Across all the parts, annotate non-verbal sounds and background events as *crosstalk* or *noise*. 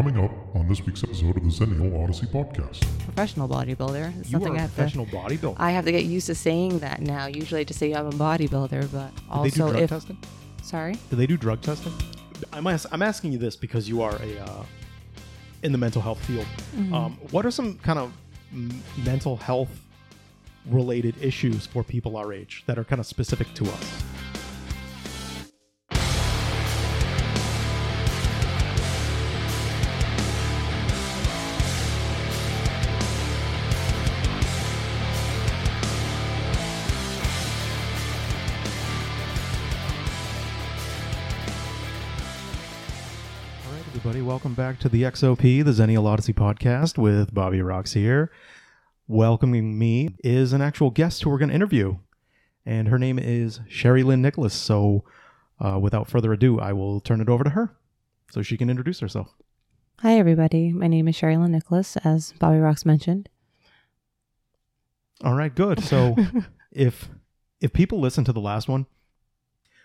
Coming up on this week's episode of the Zennial Odyssey podcast. professional bodybuilder. It's You something are I a have professional to. bodybuilder. I have to get used to saying that now. Usually, I just say I'm a bodybuilder, but Do they do also drug if testing? sorry, Do they do drug testing? I'm, as- I'm asking you this because you are a uh, in the mental health field. Mm-hmm. Um, what are some kind of m- mental health related issues for people our age that are kind of specific to us? Everybody, welcome back to the XOP, the Zennial Odyssey podcast with Bobby Rox here. Welcoming me is an actual guest who we're going to interview, and her name is Sherilyn Nicholas. So, uh, without further ado, I will turn it over to her so she can introduce herself. hi everybody. My name is Sherilyn Nicholas, as Bobby Rox mentioned. All right, good. So, *laughs* if if people listen to the last one,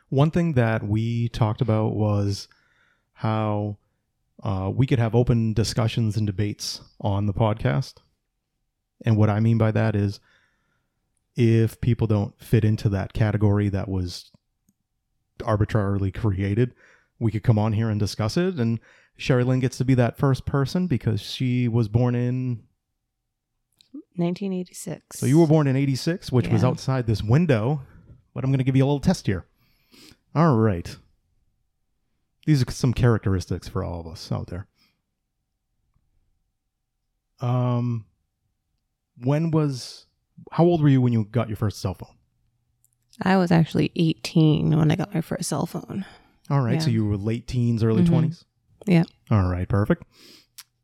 one thing that we talked about was how uh, we could have open discussions and debates on the podcast. And what I mean by that is if people don't fit into that category that was arbitrarily created, we could come on here and discuss it. And Sherilyn gets to be that first person because she was born in 1986. so you were born in 86, which was outside this window, but I'm going to give you a little test here. All right. These are some characteristics for all of us out there. Um when was how old were you when you got your first cell phone? I was actually 18 when I got my first cell phone. All right, so you were late teens, early Mhm. 20s? Yeah. All right, perfect.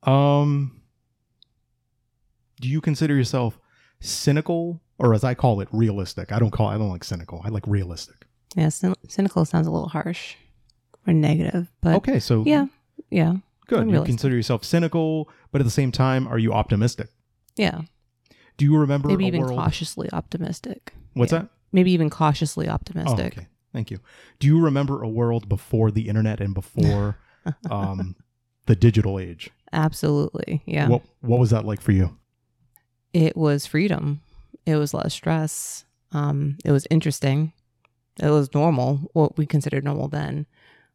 Um do you consider yourself cynical or as I call it realistic? I don't call I don't like cynical. I like realistic. Yeah, cyn- cynical sounds a little harsh or negative, but okay, so yeah, yeah, good. You consider yourself cynical, but at the same time, are you optimistic? yeah. Do you remember Maybe even world? cautiously optimistic. What's yeah. that? Maybe even cautiously Oh, optimistic. okay. Thank you. Do you remember a world before the internet and before *laughs* um, the digital age? Absolutely. Yeah. What What was that like for you? it was freedom. It was less stress. Um, it was interesting. It was normal, what we considered normal then.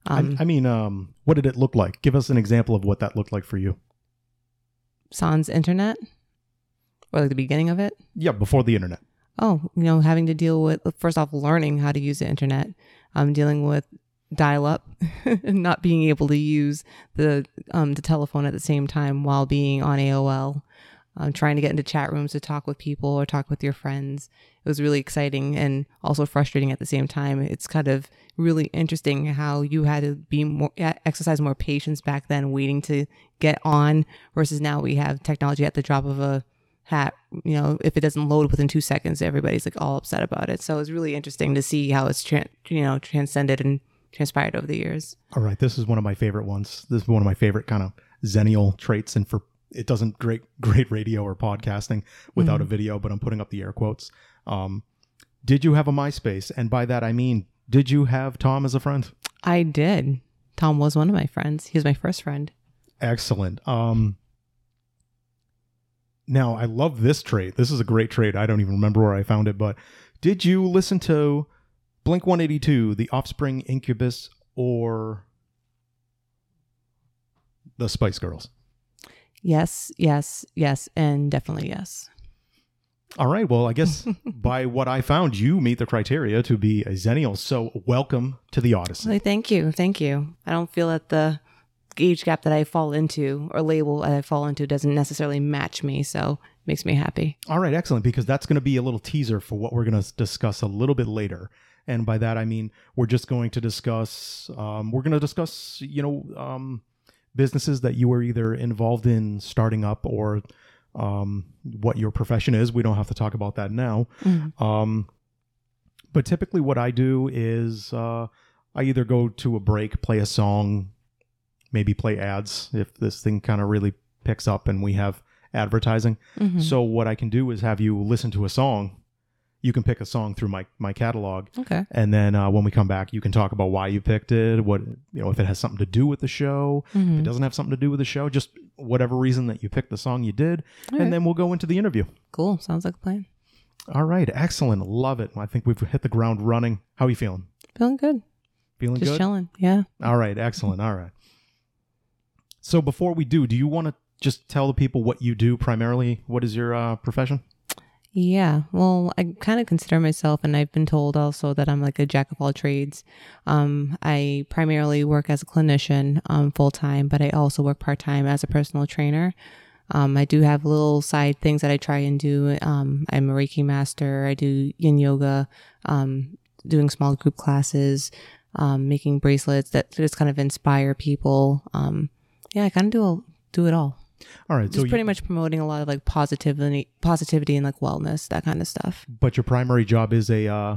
Um, I, I mean, um, what did it look like? Give us an example of what that looked like for you. sans internet, or like the beginning of it. Yeah, before the internet. Oh, you know, having to deal with first off learning how to use the internet, um, dealing with dial up, *laughs* not being able to use the um the telephone at the same time while being on AOL. Um, trying to get into chat rooms to talk with people or talk with your friends. It was really exciting and also frustrating at the same time. It's kind of really interesting how you had to be more exercise more patience back then, waiting to get on, versus now we have technology at the drop of a hat. You know, if it doesn't load within two seconds, everybody's like all upset about it. So it's really interesting to see how it's tran you know transcended and transpired over the years. All right, this is one of my favorite ones. This is one of my favorite kind of zennial traits, and for it doesn't great *laughs* great radio or podcasting without a video, but I'm putting up the air quotes. Um, did you have a MySpace? And by that I mean, did you have Tom as a friend? I did. Tom was one of my friends. He was my first friend. Excellent. Um, now I love this trait. This is a great trait. I don't even remember where I found it, but did you listen to Blink 182, The Offspring, Incubus, or the Spice Girls? Yes, yes, yes, and definitely yes. All right. Well, I guess *laughs* by what I found, you meet the criteria to be a Zennial. So welcome to the Odyssey. Like, thank you, thank you. I don't feel that the age gap that I fall into or label that I fall into doesn't necessarily match me, so it makes me happy. All right, excellent. Because that's going to be a little teaser for what we're going to discuss a little bit later. And by that, I mean we're just going to discuss. Um, we're going to discuss, you know, um, businesses that you were either involved in starting up or um, what your profession is. We don't have to talk about that now. Um, but typically, what I do is uh, I either go to a break, play a song, maybe play ads if this thing kind of really picks up and we have advertising. Mhm. So what I can do is have you listen to a song. You can pick a song through my my catalog, Okay. and then uh, when we come back, you can talk about why you picked it, what you know, if it has something to do with the show, if Mhm. it doesn't have something to do with the show, just whatever reason that you picked the song you did, All and right. then we'll go into the interview. Cool. Sounds like a plan. All right, excellent, love it. I think we've hit the ground running. How are you feeling? Feeling good. Feeling good. Just good? chilling. Yeah. All right, excellent. All right. So before we do, do you want to just tell the people what you do primarily? What is your uh, profession? Yeah, well, I kind of consider myself, and I've been told also that I'm like a jack of all trades. Um, I primarily work as a clinician um, full time, but I also work part time as a personal trainer. Um, I do have little side things that I try and do. Um, I'm a Reiki master. I do yin yoga, um, doing small group classes, um, making bracelets that just kind of inspire people. Yeah, I kind of do do it all All right, just so pretty you, much promoting a lot of like positivity positivity and like wellness that kind of stuff but your primary job is a uh,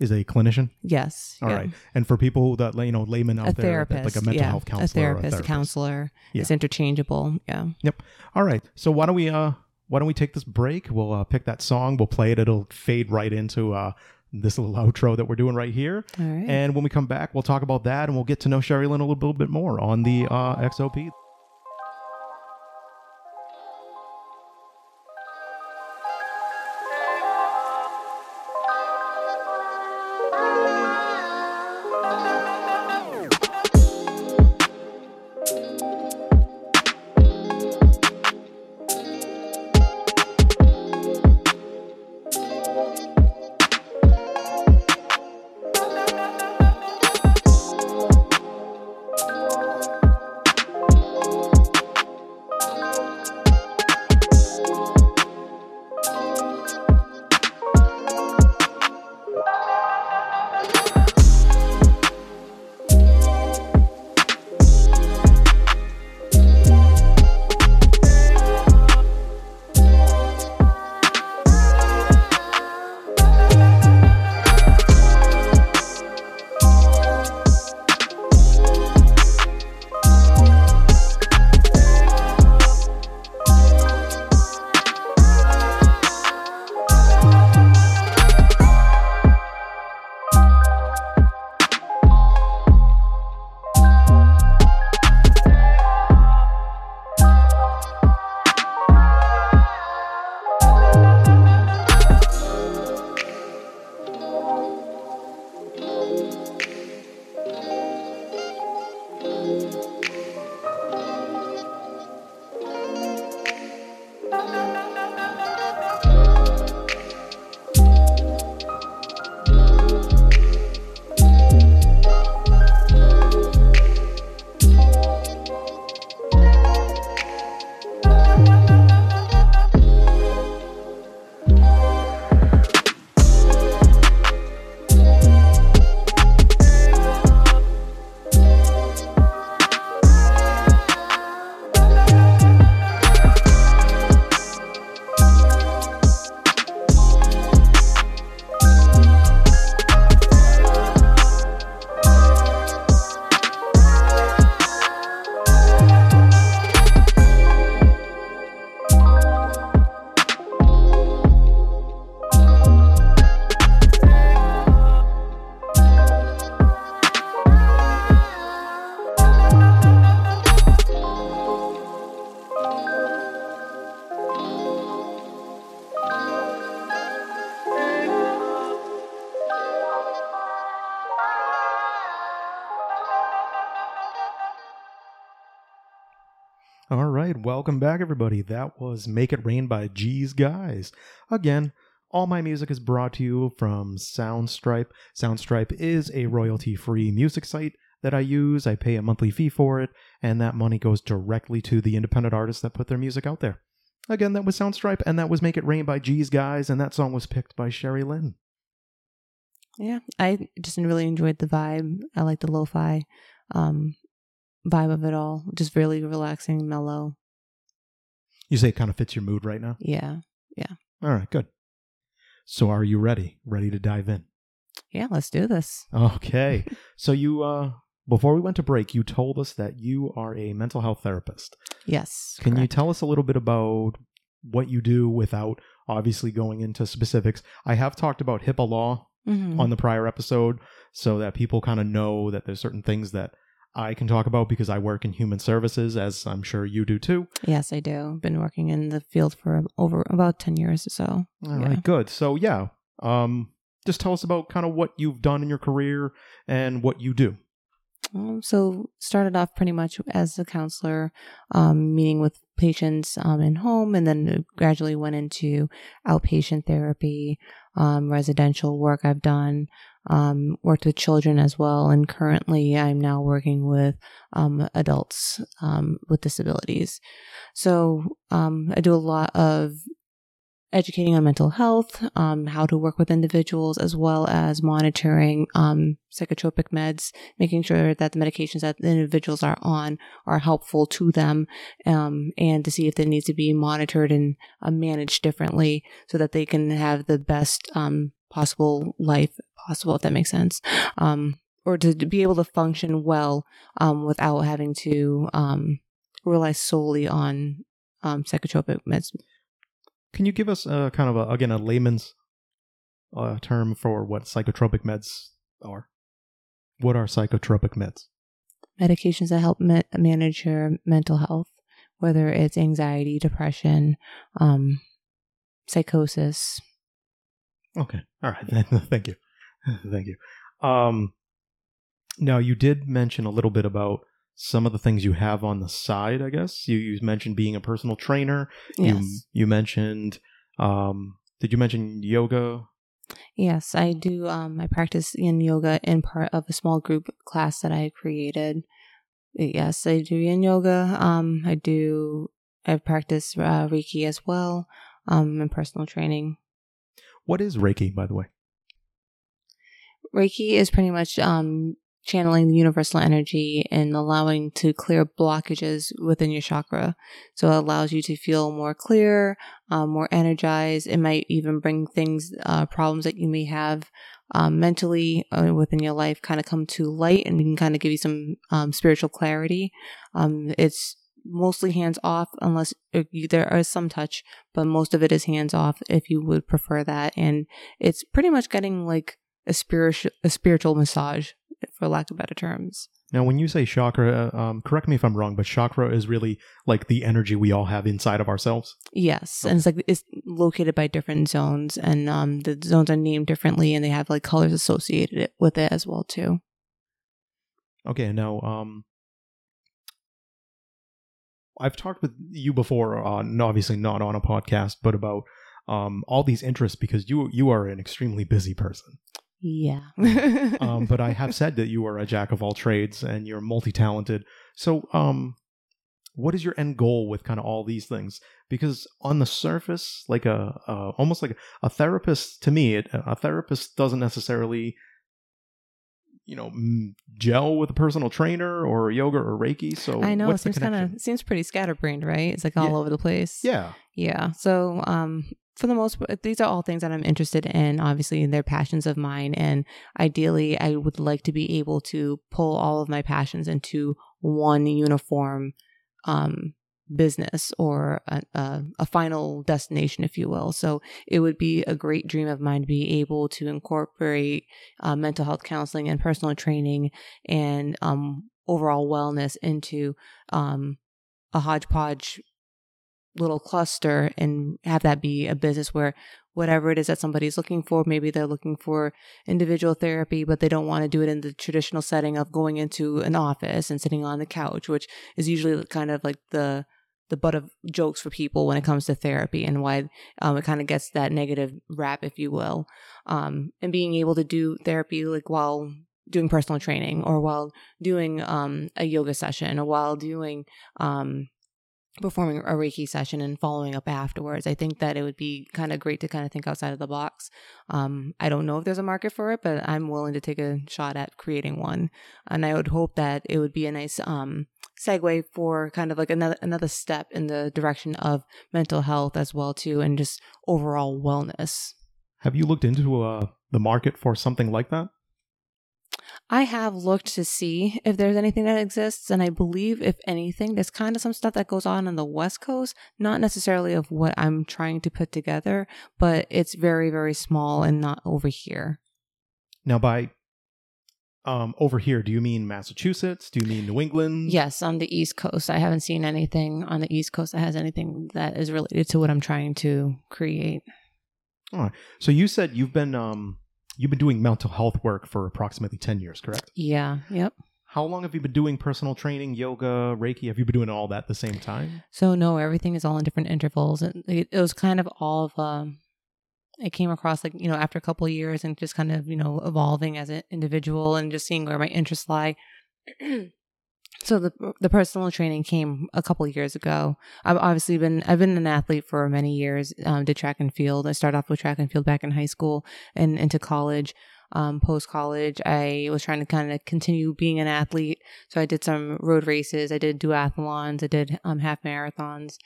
is a clinician. yes All yeah. right, and for people that you know laymen out a there, that- like a mental yeah. health counselor, a therapist a, counselor Yeah. it's interchangeable yeah Yep. All right, so why don't we uh why don't we take this break? We'll uh, pick that song, we'll play it. It'll fade right into uh this little *laughs* outro that we're doing right here. all right And when we come back, we'll talk about that and we'll get to know Sherilyn a little, little bit more on the uh, XOP. All right, welcome back, everybody. That was Make It Rain by G's Guys. Again, all my music is brought to you from Soundstripe. Soundstripe is a royalty free music site that I use. I pay a monthly fee for it, and that money goes directly to the independent artists that put their music out there. Again, that was Soundstripe, and that was Make It Rain by G's Guys, and that song was picked by Sherilyn. yeah i just really enjoyed the vibe i like the lo-fi um vibe of it all just really relaxing mellow You say it kind of fits your mood right now? yeah Yeah. All right, good. So are you ready? Ready to dive in? yeah let's do this Okay. *laughs* so you uh before we went to break, you told us that you are a mental health therapist. yes Can you tell us a little bit about what you do without obviously going into specifics. I have talked about HIPAA law Mhm. on the prior episode so that people kind of know that there's certain things that I can talk about because I work in human services, as I'm sure you do too. Yes, I do. Been working in the field for over about 10 years or so. All right, Yeah. good. So yeah, um, just tell us about kind of what you've done in your career and what you do. Um, so started off pretty much as a counselor, um, meeting with patients um, in home, and then gradually went into outpatient therapy, um, residential work. I've done um, worked with children as well, and currently I'm now working with um, adults um, with disabilities. So um, I do a lot of educating on mental health, um, how to work with individuals, as well as monitoring um, psychotropic meds, making sure that the medications that the individuals are on are helpful to them, um, and to see if they need to be monitored and uh, managed differently so that they can have the best um, possible life possible, if that makes sense. Um, or to be able to function well um, without having to um, rely solely on um, psychotropic meds. Can you give us a kind of a, again a layman's uh, term for what psychotropic meds are? What are psychotropic meds? medications that help ma- manage your mental health, whether it's anxiety, depression, um, psychosis. Okay. All right. *laughs* Thank you. *laughs* Thank you. Um, now you did mention a little bit about some of the things you have on the side. I guess you you mentioned being a personal trainer. Yes. You you mentioned. Um, did you mention yoga? Yes, I do. Um, I practice in yoga in part of a small group class that I created. Yes, I do yin yoga. Um, I do. I practice uh, Reiki as well. Um, and personal training. What is Reiki, by the way? Reiki is pretty much um, channeling the universal energy and allowing to clear blockages within your chakra. So it allows you to feel more clear, um, more energized. It might even bring things, uh, problems that you may have um, mentally uh, within your life kind of come to light and can kind of give you some um, spiritual clarity. Um, it's mostly hands off unless there is some touch, but most of it is hands off if you would prefer that. And it's pretty much getting like a spiritual a spiritual massage for lack of better terms. Now, when you say chakra, uh, um, correct me if I'm wrong, but chakra is really like the energy we all have inside of ourselves. Yes, and it's like it's located by different zones, and um, the zones are named differently, and they have like colors associated with it as well too. Okay, now um I've talked with you before, uh, and obviously not on a podcast, but about um all these interests because you you are an extremely busy person. Yeah. *laughs* Um, but I have said that you are a jack of all trades and you're multi-talented. So um what is your end goal with kind of all these things? Because on the surface, like a, uh almost like a therapist, to me, it, a therapist doesn't necessarily, you know, m- gel with a personal trainer or yoga or Reiki. So I know it seems kind of seems pretty scatterbrained, right? It's like all Yeah. over the place. Yeah. Yeah. So, um, for the most part, these are all things that I'm interested in. Obviously, they're passions of mine, and ideally, I would like to be able to pull all of my passions into one uniform um, business or a, a, a final destination, if you will. So, it would be a great dream of mine to be able to incorporate uh, mental health counseling and personal training and um, overall wellness into um, a hodgepodge little cluster and have that be a business where whatever it is that somebody's looking for maybe they're looking for individual therapy but they don't want to do it in the traditional setting of going into an office and sitting on the couch which is usually kind of like the the butt of jokes for people when it comes to therapy and why um, it kind of gets that negative rap if you will um, and being able to do therapy like while doing personal training or while doing um, a yoga session or while doing um, performing a Reiki session and following up afterwards. I think that it would be kind of great to kind of think outside of the box. Um, I don't know if there's a market for it, but I'm willing to take a shot at creating one. And I would hope that it would be a nice um, segue for kind of like another another step in the direction of mental health as well too, and just overall wellness. Have you looked into uh, the market for something like that? I have looked to see if there's anything that exists, and I believe, if anything, there's kind of some stuff that goes on on the West Coast, not necessarily of what I'm trying to put together, but it's very, very small and not over here. Now, by um, over here, do you mean Massachusetts? Do you mean New England? Yes, on the East Coast. I haven't seen anything on the East Coast that has anything that is related to what I'm trying to create. All right. So you said you've been um, you've been doing mental health work for approximately ten years, correct? Yeah, yep. How long have you been doing personal training, yoga, Reiki? Have you been doing all that at the same time? So no, everything is all in different intervals. And it, it was kind of all of um I came across like, you know, after a couple years and just kind of, you know, evolving as an individual and just seeing where my interests lie. *clears throat* so the the personal training came a couple years ago. I've obviously been I've been an athlete for many years. Um, did track and field. I started off with track and field back in high school and into college um, post college. I was trying to kind of continue being an athlete. So I did some road races, I did duathlons, I did um, half marathons,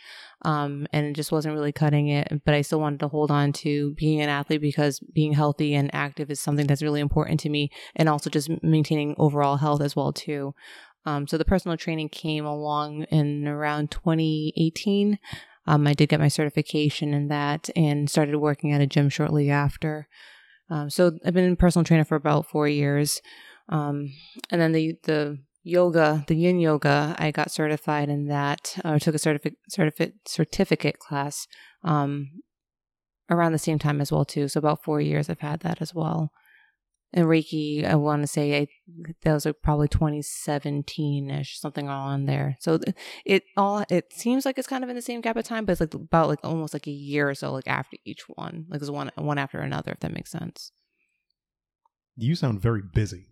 um, and it just wasn't really cutting it. But I still wanted to hold on to being an athlete because being healthy and active is something that's really important to me, and also just maintaining overall health as well too. Um, so the personal training came along in around 2018. Um, I did get my certification in that and started working at a gym shortly after. Um, so I've been a personal trainer for about four years. Um, and then the, the yoga, the yin yoga, I got certified in that, or took a certificate, certificate, certificate class, um, around the same time as well too. So about four years I've had that as well. And Reiki, I want to say I, that was like probably 2017 ish, something all on there. So it all it seems like it's kind of in the same gap of time, but it's like about like almost like a year or so like after each one, like there's one one after another, if that makes sense. You sound very busy.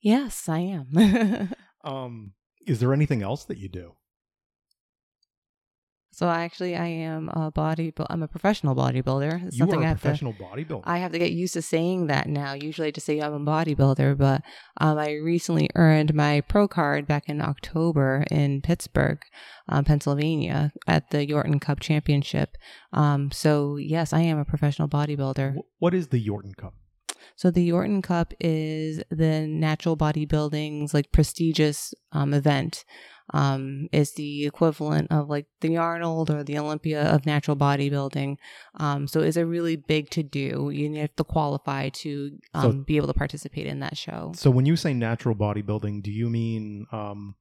Yes, I am. *laughs* um, is there anything else that you do? So actually, I am a body. I'm a professional bodybuilder. It's you are a I professional to, bodybuilder. I have to get used to saying that now. Usually, I just say I'm a bodybuilder, but um, I recently earned my pro card back in October in Pittsburgh, um, Pennsylvania, at the Yorton Cup Championship. Um, so yes, I am a professional bodybuilder. What is the Yorton Cup? So the Yorton Cup is the natural bodybuilding's like prestigious um, event um, is the equivalent of like the Arnold or the Olympia of natural bodybuilding. Um, so it's a really big to do. You have to qualify to um, so, be able to participate in that show. So when you say natural bodybuilding, do you mean um,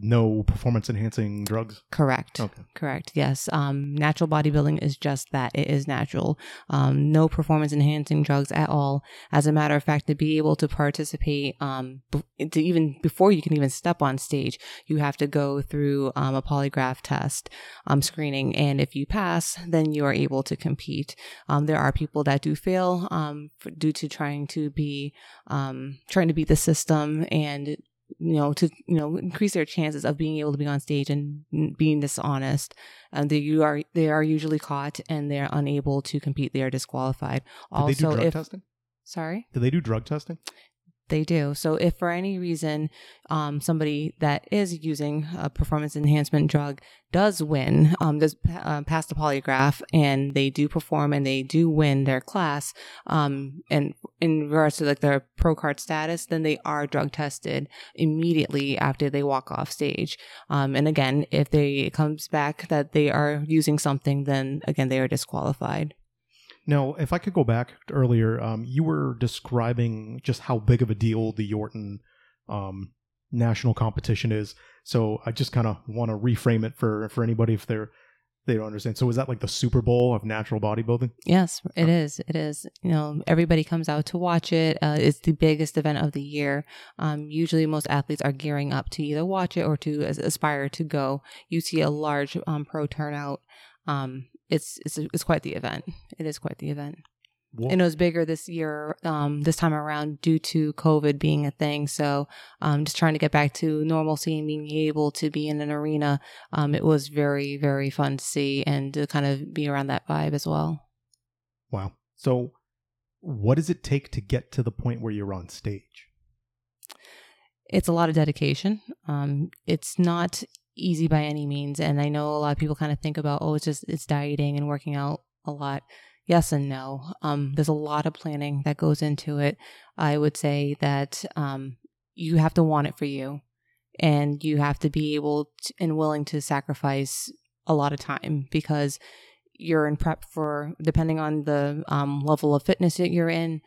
no performance enhancing drugs? Correct. Okay. Correct. Yes. Um, natural bodybuilding is just that. It is natural. Um, no performance enhancing drugs at all. As a matter of fact, to be able to participate, um, to even before you can even step on stage, you have to go through um, a polygraph test, um, screening, and if you pass, then you are able to compete. Um, there are people that do fail um, for, due to trying to be um, trying to beat the system and you know, to you know increase their chances of being able to be on stage and being dishonest. Um, they you are they are usually caught and they're unable to compete. They are disqualified. Did also, if testing? sorry, do they do drug testing? They do. So if for any reason um, somebody that is using a performance enhancement drug does win, um, does uh, pass the polygraph, and they do perform and they do win their class, um, and in regards to like their pro card status, then they are drug tested immediately after they walk off stage. Um, and again, if they it comes back that they are using something, then again they are disqualified. Now, if I could go back earlier, um, you were describing just how big of a deal the Yorton um, national competition is. So I just kind of want to reframe it for for anybody if they're they don't understand. So is that like the Super Bowl of natural bodybuilding? Yes, it is. It is. You know, everybody comes out to watch it. Uh, it's the biggest event of the year. Um, usually, most athletes are gearing up to either watch it or to aspire to go. You see a large um, pro turnout. Um, it's it's it's quite the event. It is quite the event. What? And it was bigger this year, um, this time around, due to COVID being a thing. So, um, just trying to get back to normalcy and being able to be in an arena. Um, it was very, very fun to see and to kind of be around that vibe as well. Wow. So, what does it take to get to the point where you're on stage? It's a lot of dedication. Um, it's not easy by any means. And I know a lot of people kind of think about, oh, it's just, it's dieting and working out a lot. yes and no. Um, there's a lot of planning that goes into it. I would say that um, you have to want it for you, and you have to be able to, and willing to sacrifice a lot of time because you're in prep for depending on the um, level of fitness that you're in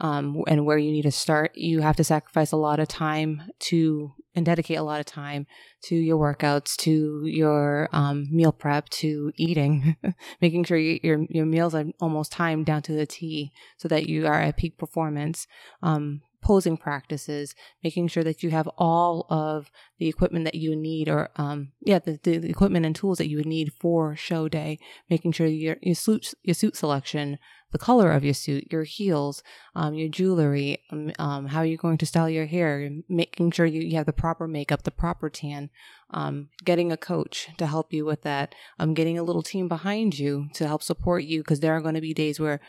um, and where you need to start. You have to sacrifice a lot of time to and dedicate a lot of time to your workouts, to your um, meal prep, to eating, *laughs* making sure you, your your meals are almost timed down to the T, so that you are at peak performance. Um, posing practices, making sure that you have all of the equipment that you need, or um, yeah, the, the equipment and tools that you would need for show day. Making sure your your suit your suit selection, the color of your suit, your heels, um, your jewelry, um, um, how you're going to style your hair, making sure you, you have the proper makeup, the proper tan, um, getting a coach to help you with that, um, getting a little team behind you to help support you because there are going to be days where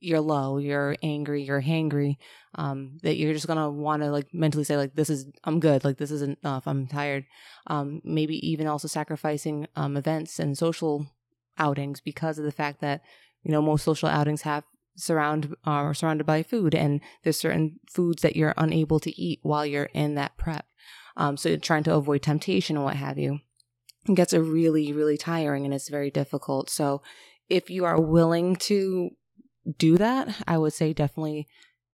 you're low, you're angry, you're hangry, um, that you're just gonna want to like mentally say like this is I'm good, like this isn't enough, I'm tired. Um, maybe even also sacrificing um, events and social outings because of the fact that you know most social outings have surround are surrounded by food and there's certain foods that you're unable to eat while you're in that prep. Um, so trying to avoid temptation and what have you. It gets a really, really tiring and it's very difficult. So if you are willing to do that, I would say definitely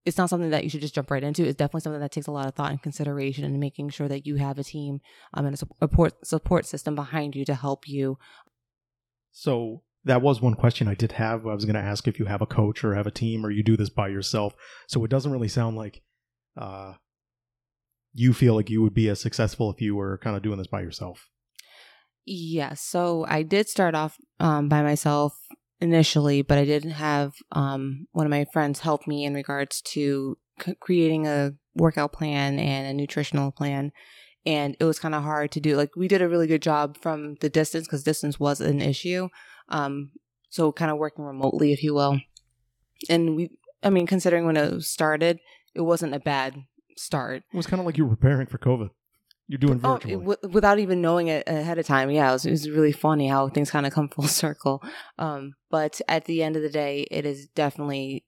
it's not something that you should just jump right into. It's definitely something that takes a lot of thought and consideration and making sure that you have a team um, and a support support system behind you to help you. So that was one question I did have. I was going to ask if you have a coach or have a team or you do this by yourself. So it doesn't really sound like uh, you feel like you would be as successful if you were kind of doing this by yourself. Yes. So I did start off um, by myself initially, but I did have um, one of my friends help me in regards to c- creating a workout plan and a nutritional plan. And it was kind of hard to do. Like, we did a really good job from the distance because distance was an issue. Um, so, kind of working remotely, if you will. And we, I mean, considering when it started, it wasn't a bad start. It was kind of like you were preparing for COVID. You're doing virtually. Oh, w- without even knowing it ahead of time. Yeah, it was, it was really funny how things kind of come *laughs* full circle. Um, but at the end of the day, it is definitely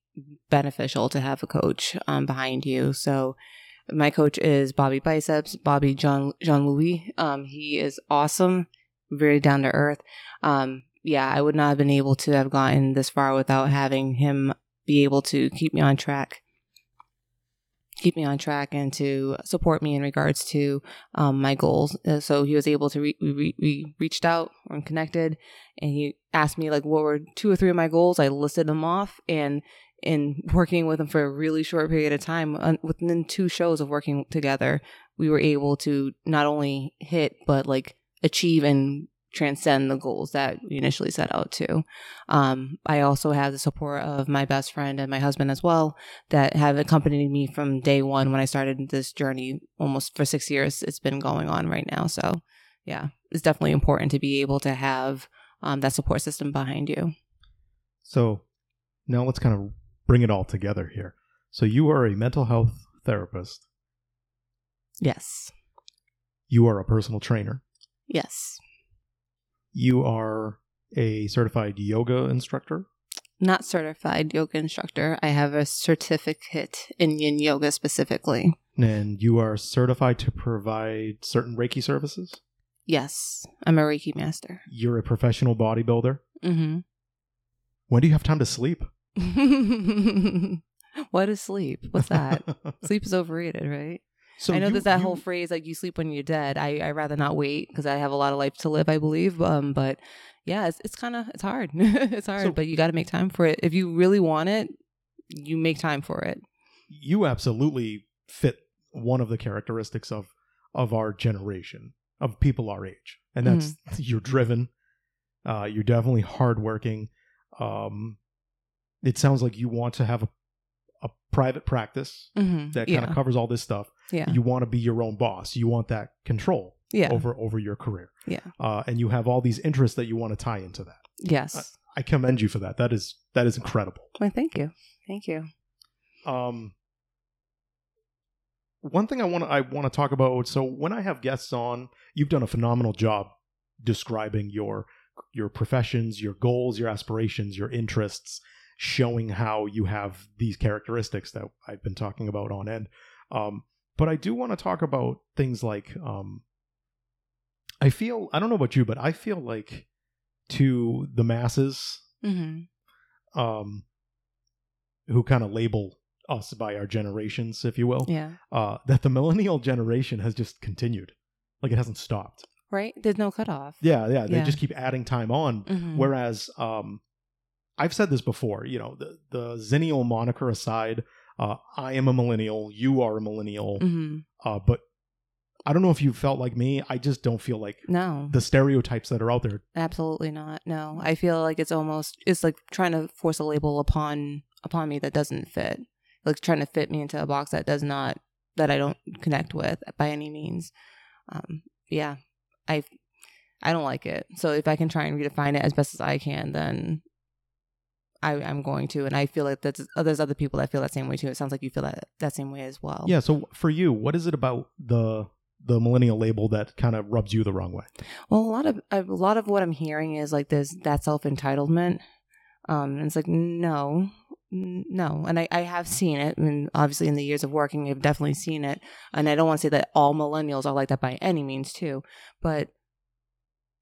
beneficial to have a coach um, behind you. So my coach is Bobby Biceps, Bobby John Jean Louis. Um, he is awesome, very down to earth. Um, yeah, I would not have been able to have gotten this far without having him be able to keep me on track keep me on track and to support me in regards to um, my goals. Uh, so he was able to re- we, we reached out and connected, and he asked me like what were two or three of my goals. I listed them off, and in working with him for a really short period of time, uh, within two shows of working together, we were able to not only hit but like achieve and transcend the goals that we initially set out to. Um, I also have the support of my best friend and my husband as well that have accompanied me from day one when I started this journey almost for six years. It's been going on right now. So, yeah, it's definitely important to be able to have um, that support system behind you. So, now let's kind of bring it all together here. So, you are a mental health therapist. Yes. You are a personal trainer. Yes you are a certified yoga instructor? Not certified yoga instructor. I have a certificate in yin yoga specifically. And you are certified to provide certain Reiki services? Yes, I'm a Reiki master. You're a professional bodybuilder? Mm-hmm. When do you have time to sleep? *laughs* what is sleep? What's that? *laughs* sleep is overrated, right? So I know you, there's that you, whole phrase like you sleep when you're dead. I I rather not wait because I have a lot of life to live. I believe. Um, but yeah, it's it's kind of it's hard. *laughs* it's hard, so, but you got to make time for it. If you really want it, you make time for it. You absolutely fit one of the characteristics of of our generation of people our age, and that's mm-hmm. *laughs* you're driven. Uh, you're definitely hardworking. Um, it sounds like you want to have a a private practice mm-hmm. that kind of yeah. covers all this stuff. Yeah. You want to be your own boss. You want that control yeah. over over your career. Yeah. Uh, and you have all these interests that you want to tie into that. Yes. I, I commend you for that. That is that is incredible. Well, thank you. Thank you. Um one thing I want to I want to talk about so when I have guests on, you've done a phenomenal job describing your your professions, your goals, your aspirations, your interests, showing how you have these characteristics that I've been talking about on end. Um, but I do want to talk about things like um, I feel I don't know about you, but I feel like to the masses Mm-hmm. um, who kind of label us by our generations, if you will, Yeah. uh, that the millennial generation has just continued, like it hasn't stopped. Right. There's no cutoff. Yeah, yeah, they Yeah. just keep adding time on. Mhm. Whereas, um, I've said this before, you know, the the Zennial moniker aside, uh, I am a millennial, you are a millennial, Mhm. uh, but I don't know if you felt like me. I just don't feel like No. the stereotypes that are out there. Absolutely not. No. I feel like it's almost it's like trying to force a label upon upon me that doesn't fit. Like trying to fit me into a box that does not that I don't connect with by any means. Um yeah. I I don't like it. So if I can try and redefine it as best as I can, then I, I'm going to, and I feel like that's, oh, there's other people that feel that same way too. It sounds like you feel that that same way as well. Yeah. So for you, what is it about the the millennial label that kind of rubs you the wrong way? Well, a lot of a lot of what I'm hearing is like this that self entitlement. Um, and it's like no, n- no, and I, I have seen it. I mean, obviously, in the years of working, I've definitely seen it. And I don't want to say that all millennials are like that by any means, too. But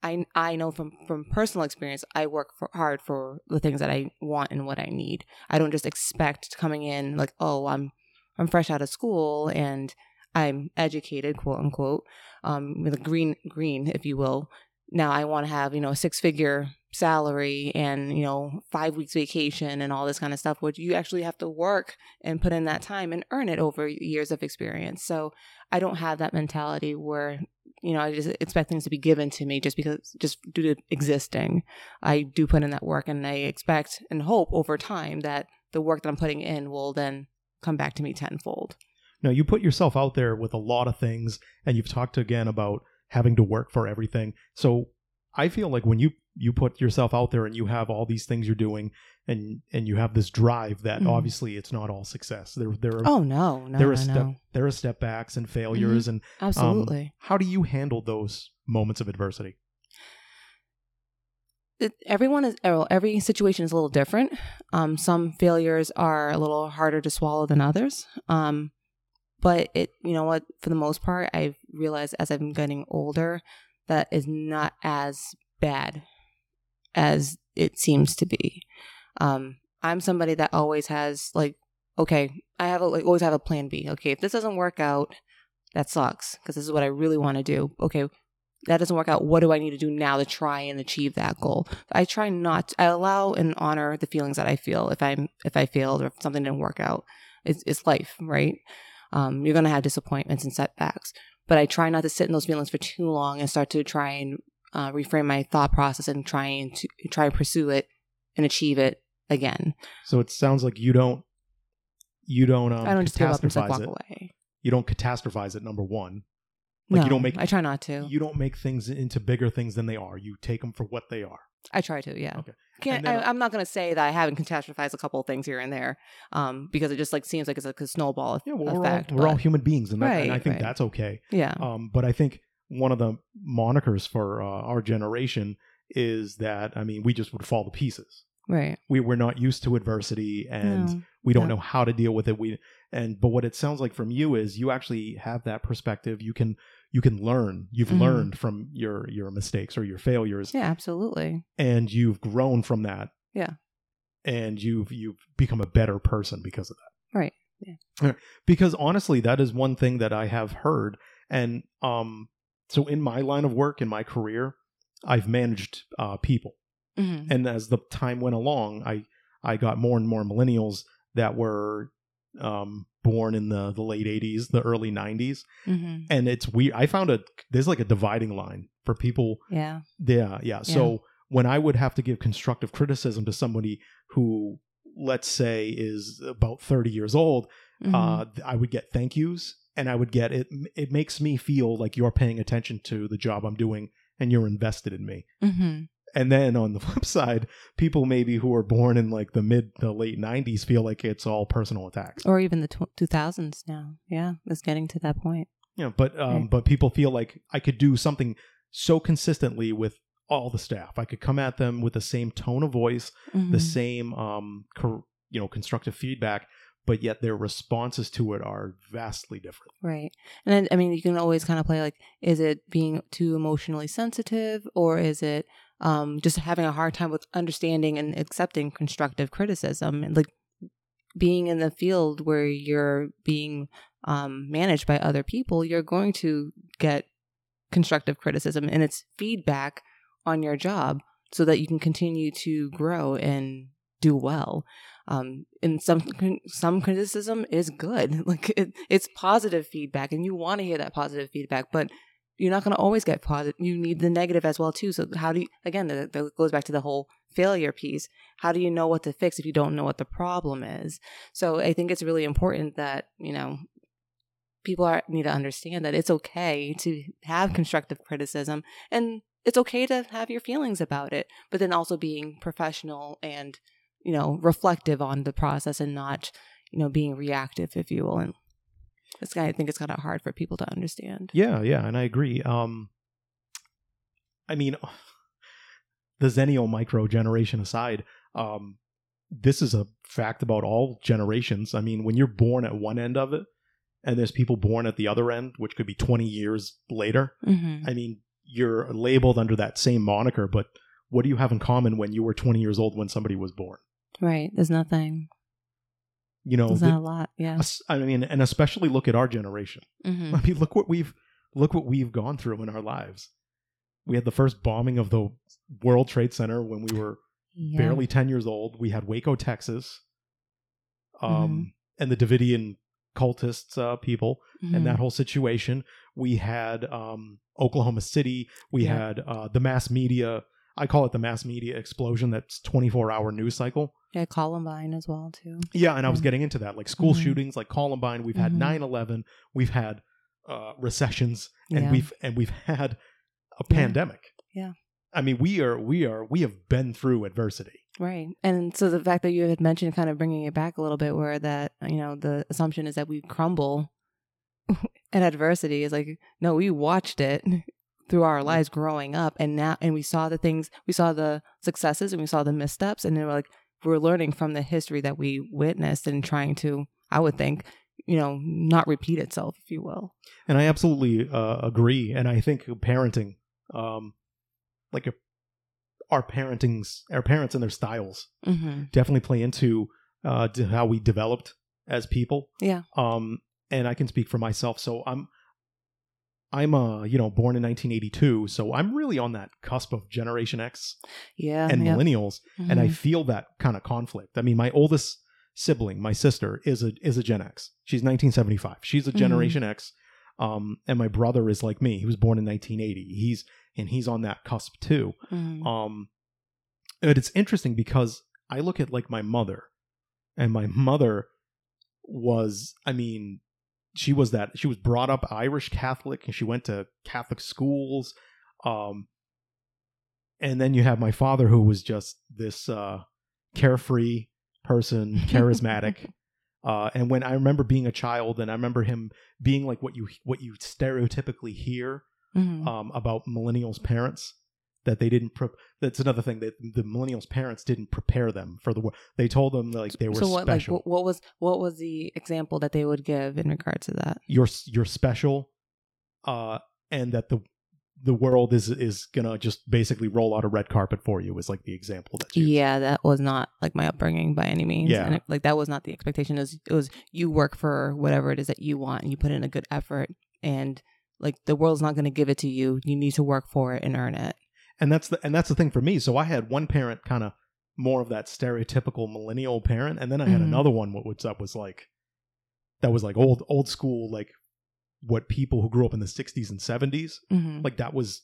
I I know from from personal experience, I work for, hard for the things that I want and what I need. I don't just expect coming in like, oh, I'm I'm fresh out of school and I'm educated, quote unquote, um, with a green green, if you will. Now I want to have you know a six figure salary and you know five weeks vacation and all this kind of stuff, which you actually have to work and put in that time and earn it over years of experience. So I don't have that mentality where you know I just expect things to be given to me just because just due to existing. I do put in that work and I expect and hope over time that the work that I'm putting in will then come back to me tenfold. No, you put yourself out there with a lot of things, and you've talked again about having to work for everything. So I feel like when you you put yourself out there and you have all these things you're doing, and and you have this drive that Mhm. obviously it's not all success. There there are Oh no, no, there no, are step no. there are step backs and failures, and um, Absolutely. how do you handle those moments of adversity? it, everyone is every situation is a little different. Um, some failures are a little harder to swallow than others. Um, but it, you know what, for the most part, I've realized as I'm getting older that is not as bad as it seems to be. Um, I'm somebody that always has like, okay, I have a, like, always have a plan B. Okay, if this doesn't work out, that sucks because this is what I really want to do. Okay, that doesn't work out what do i need to do now to try and achieve that goal i try not i allow and honor the feelings that i feel if i'm if i failed or if something didn't work out it's, it's life right um, you're to have disappointments and setbacks but i try not to sit in those feelings for too long and start to try and uh, reframe my thought process and try and to try and pursue it and achieve it again So it sounds like you don't you don't um, i don't just give up and just like walk it. away You don't catastrophize it. Number one, Like, no, you don't make- i try not to you don't make things into bigger things than they are. You take them for what they are. I try to, yeah. Okay. Can't, then- I, I'm not going to say that I haven't catastrophized a couple of things here and there, um, because it just like seems like it's like a snowball Yeah, well, we're, effect. all, we're all human beings, and, that, and I think right. that's okay. yeah, Um, but I think one of the monikers for uh, our generation is that I mean we just would fall to pieces. right. We we're not used to adversity, and No. we don't no. know how to deal with it. We and but what it sounds like from you is you actually have that perspective. You can you can learn. You've Mhm. learned from your your mistakes or your failures, Yeah, absolutely. and you've grown from that. Yeah. and you've you've become a better person because of that. Right. Yeah. Because honestly that is one thing that i have heard and um so in my line of work in my career i've managed uh people. Hmm and as the time went along i i got more and more millennials that were um born in the the late 80s the early 90s hmm and it's weird i found a there's like a dividing line for people. Yeah. yeah, yeah. So when I would have to give constructive criticism to somebody who, let's say, is about 30 years old, Mhm. uh, I would get thank yous and I would get it. It makes me feel like you're paying attention to the job I'm doing and you're invested in me. Mhm. And then on the *laughs* flip side, people maybe who are born in like the mid to late 90s feel like it's all personal attacks. or even the tw- 2000s now. Yeah, it's getting to that point. Yeah, but um, Right. but people feel like I could do something so consistently with all the staff. I could come at them with the same tone of voice, the Mhm. same um cor- you know constructive feedback, but yet their responses to it are vastly different. Right. And I mean, you can always kind of play like, is it being too emotionally sensitive or is it um, just having a hard time with understanding and accepting constructive criticism? And like being in the field where you're being um, managed by other people, you're going to get constructive criticism and it's feedback on your job so that you can continue to grow and do well um and some some criticism is good. *laughs* Like it, it's positive feedback and you want to hear that positive feedback but you're not going to always get positive you need the negative as well too. So how do you again that, goes back to the whole failure piece. How do you know what to fix if you don't know what the problem is? So i think it's really important that you know people are need to understand that it's okay to have constructive criticism and it's okay to have your feelings about it but then also being professional and you know reflective on the process and not you know being reactive if you will and kind of, i think it's kind of hard for people to understand Yeah, yeah, and I agree. Um, I mean, *sighs* the Xennial micro generation aside, um, this is a fact about all generations. I mean, when you're born at one end of it, and there's people born at the other end, which could be 20 years later. mm-hmm. I mean, you're labeled under that same moniker, but what do you have in common when you were 20 years old when somebody was born? Right there's nothing You know, there's the- not a lot yeah I mean, and especially look at our generation. mm-hmm. I mean, look what we've look what we've gone through in our lives. We had the first bombing of the World Trade Center when we were yeah. barely 10 years old. We had Waco, Texas. Um Mm-hmm. and the Davidian cultists uh, people Mhm. and that whole situation. We had um Oklahoma City, we Yeah. had uh the mass media I call it the mass media explosion that's 24-hour news cycle. yeah columbine as well too Yeah, and I was getting into that like school Mhm. shootings like Columbine, we've had Mhm. 9/11, we've had uh recessions and Yeah. we've and we've had a Yeah. pandemic. Yeah. I mean, we are we are we have been through adversity. Right. And so the fact that you had mentioned kind of bringing it back a little bit where that, you know, the assumption is that we crumble *laughs* at adversity is like, no, we watched it through our lives growing up and now, and we saw the things, we saw the successes and we saw the missteps and then we're like, we're learning from the history that we witnessed and trying to, I would think, you know, not repeat itself, if you will. And I absolutely uh, agree and I think parenting um like a, our parenting's our parents and their styles Mm-hmm. definitely play into uh how we developed as people. Yeah. Um and I can speak for myself so I'm I'm uh you know born in 1982 so I'm really on that cusp of generation X Yeah. and yeah. millennials and I Mhm. feel that kind of conflict. I mean, my oldest sibling, my sister, is a is a Gen X. She's 1975. She's a Mhm. Generation X. Um, and my brother is like me. He was born in 1980. He's and he's on that cusp too. Mhm. Um, but it's interesting because I look at like my mother, and my mother was, I mean, she was that she was brought up Irish Catholic, and she went to Catholic schools. Um, and then you have my father, who was just this uh, carefree person, *laughs* charismatic. Uh, and when I remember being a child, and I remember him being like what you what you stereotypically hear Mhm. um, about millennials' parents that they didn't. Pre- that's another thing that the millennials' parents didn't prepare them for the world. They told them like they were so what, special. what, what was, what was the example that they would give in regards to that? you're you're special, uh, and that the the world is is gonna just basically roll out a red carpet for you. Is like the example that. Yeah, that was not like my upbringing by any means. Yeah. And it, like that was not the expectation. It was, it was you work for whatever it is that you want and you put in a good effort and like the world's not going to give it to you. You need to work for it and earn it. And that's the and that's the thing for me. So I had one parent kind of more of that stereotypical millennial parent, and then I had Mhm. another one. What was up was like that was like old old school like what people who grew up in the 60s and 70s Mm-hmm. like that was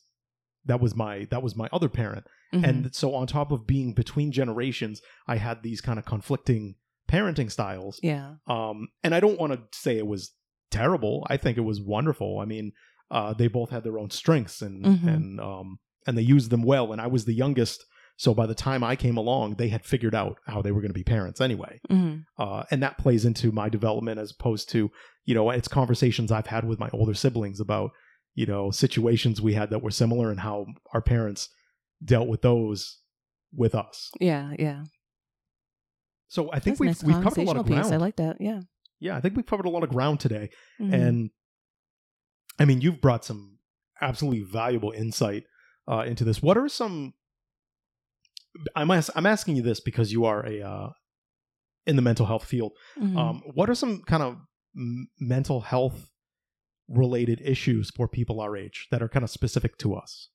that was my that was my other parent Mm-hmm. and so on top of being between generations i had these kind of conflicting parenting styles yeah. um and i don't want to say it was terrible i think it was wonderful i mean uh they both had their own strengths and Mhm. and um and they used them well and i was the youngest so by the time i came along they had figured out how they were going to be parents anyway Mm-hmm. uh, and that plays into my development as opposed to you know it's conversations i've had with my older siblings about you know situations we had that were similar and how our parents dealt with those with us. Yeah, yeah. So I think That's we've nice we've covered a lot of piece. ground. I like that. Yeah. yeah, I think we've covered a lot of ground today. Mhm. And I mean, you've brought some absolutely valuable insight uh, into this. What are some? I'm as, I'm asking you this because you are a uh, in the mental health field. Mhm. Um, what are some kind of m- mental health related issues for people our age that are kind of specific to us?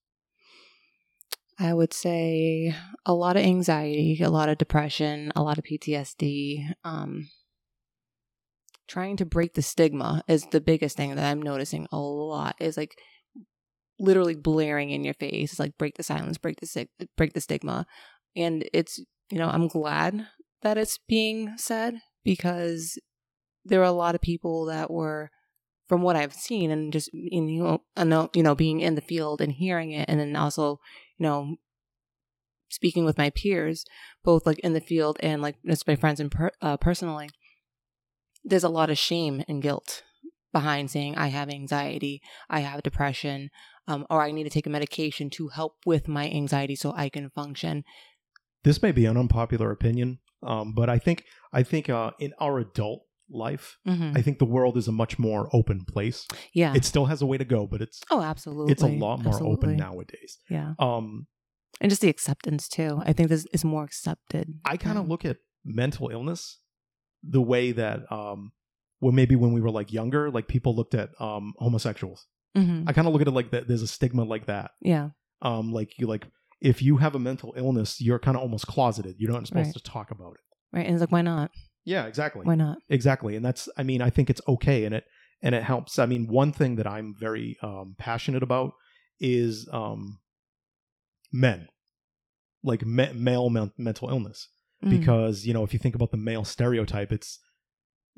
I would say a lot of anxiety, a lot of depression, a lot of PTSD. Um, trying to break the stigma is the biggest thing that I'm noticing a lot. Is like literally blaring in your face. It's like break the silence, break the break the stigma, and it's you know I'm glad that it's being said because there are a lot of people that were from what I've seen and just you know you know being in the field and hearing it, and then also you know speaking with my peers, both like in the field and like just my friends and per- uh, personally. There's a lot of shame and guilt behind saying I have anxiety, I have depression, um, or I need to take a medication to help with my anxiety so I can function. This may be an unpopular opinion, um, but I think I think uh, in our adult life, hmm I think the world is a much more open place. yeah. It still has a way to go, but it's oh, absolutely. it's a lot more Absolutely. open nowadays. Yeah. Um, And just the acceptance too. I think this is more accepted. I kind of look at mental illness the way that um, well maybe when we were like younger, like people looked at um, homosexuals. mhm. I kind of look at it like that. There's a stigma like that. Yeah. Um, like you like if you have a mental illness, you're kind of almost closeted. You're not supposed Right. to talk about it. Right. And it's like, why not? Yeah, exactly. Why not? exactly and that's i mean i think it's okay and it and it helps i mean one thing that i'm very um passionate about is um men like me- male men- mental illness Mhm. because you know if you think about the male stereotype it's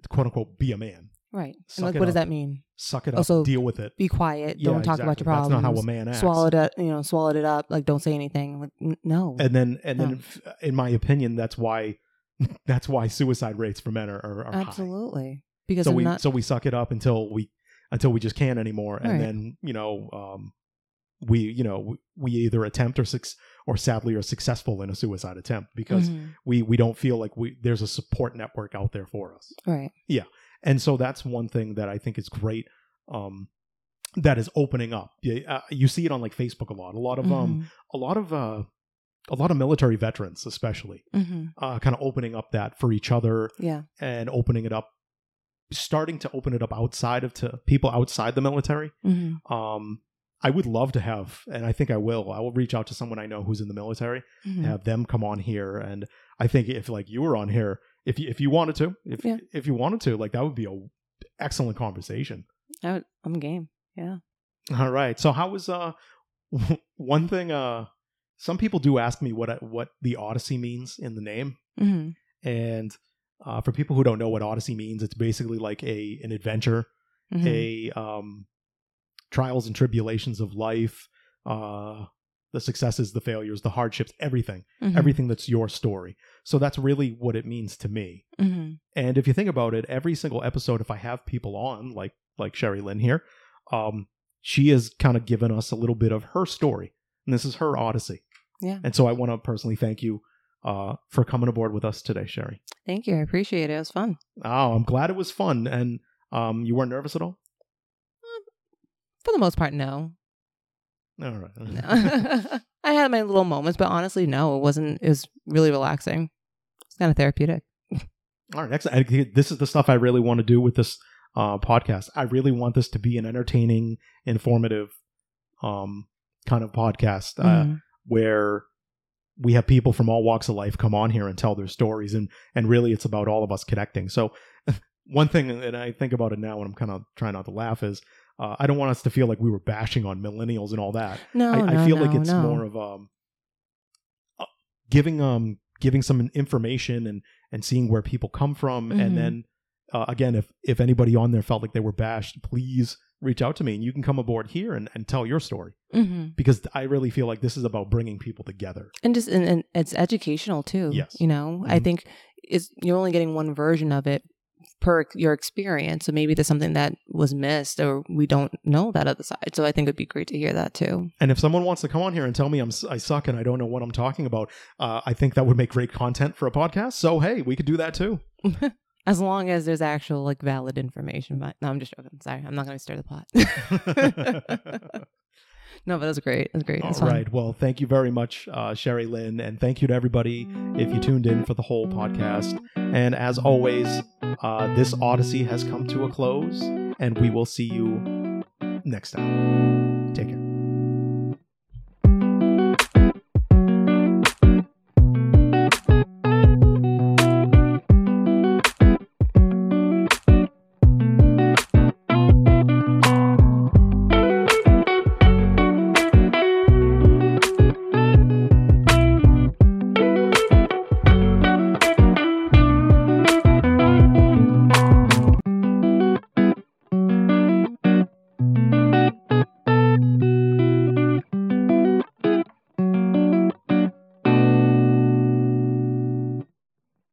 quote unquote be a man right. suck And like, what does that mean? suck it up Also, deal with it Be quiet. Yeah, don't talk about your problems. that's not how a man acts Swallowed it. You know, swallowed it up. Like, don't say anything. Like, n- no. and then and then No. f- in my opinion that's why *laughs* that's why suicide rates for men are, are, are high Absolutely. Because so we not. so we suck it up until we until we just can't anymore and Right. then you know um we you know we either attempt or suc or sadly are successful in a suicide attempt because Mhm. we we don't feel like we there's a support network out there for us Right. Yeah. And so that's one thing that i think is great um that is opening up Yeah, uh, you see it on like facebook a lot a lot of um a lot of uh a lot of military veterans especially hmm uh kind of opening up that for each other Yeah. and opening it up starting to open it up outside of to people outside the military hmm um i would love to have and i think i will i will reach out to someone i know who's in the military hmm have them come on here and i think if like you were on here if you if you wanted to if Yeah. if you wanted to like that would be a excellent conversation I would, I'm game. Yeah. all right so how was uh *laughs* one thing uh some people do ask me what what the odyssey means in the name hmm and uh, for people who don't know what odyssey means it's basically like a an adventure hmm a um, trials and tribulations of life, uh, the successes, the failures, the hardships, everything, Mhm. everything that's your story. So that's really what it means to me. Mhm. And if you think about it, every single episode, if I have people on, like like Sherilyn here, um, she has kind of given us a little bit of her story, and this is her odyssey. Yeah. And so I want to personally thank you uh, for coming aboard with us today, Sherry. Thank you. I appreciate it. It was fun. Oh, I'm glad it was fun, and um, you weren't nervous at all. For the most part, no. All right. No. *laughs* *laughs* I had my little moments, but honestly, no, it wasn't. It was really relaxing. It's kind of therapeutic. *laughs* All right, excellent. I- This is the stuff I really want to do with this uh, podcast. I really want this to be an entertaining, informative, um, kind of podcast uh, Mhm. where we have people from all walks of life come on here and tell their stories, and and really, it's about all of us connecting. So, one thing, and I think about it now, and I'm kind of trying not to laugh, is uh, I don't want us to feel like we were bashing on millennials and all that. No, I, no, I feel like it's no. more of um uh, giving um giving some information and and seeing where people come from Mhm. and then uh, again if if anybody on there felt like they were bashed please reach out to me and you can come aboard here and, and tell your story Mhm. because i really feel like this is about bringing people together and just and, and it's educational too. Yes. you know, I Mhm. think is you're only getting one version of it per your experience. So maybe there's something that was missed or we don't know that other side. So I think it'd be great to hear that too. And if someone wants to come on here and tell me I'm I suck and I don't know what I'm talking about, uh, I think that would make great content for a podcast. So hey, we could do that too. *laughs* As long as there's actual like valid information. But no, I'm just joking. Sorry, I'm not going to stir the pot. *laughs* *laughs* no, but was great. Was great. All right. Well, thank you very much, uh, Sherilyn, and thank you to everybody if you tuned in for the whole podcast. And as always, uh, this Odyssey has come to a close, and we will see you next time. Take care.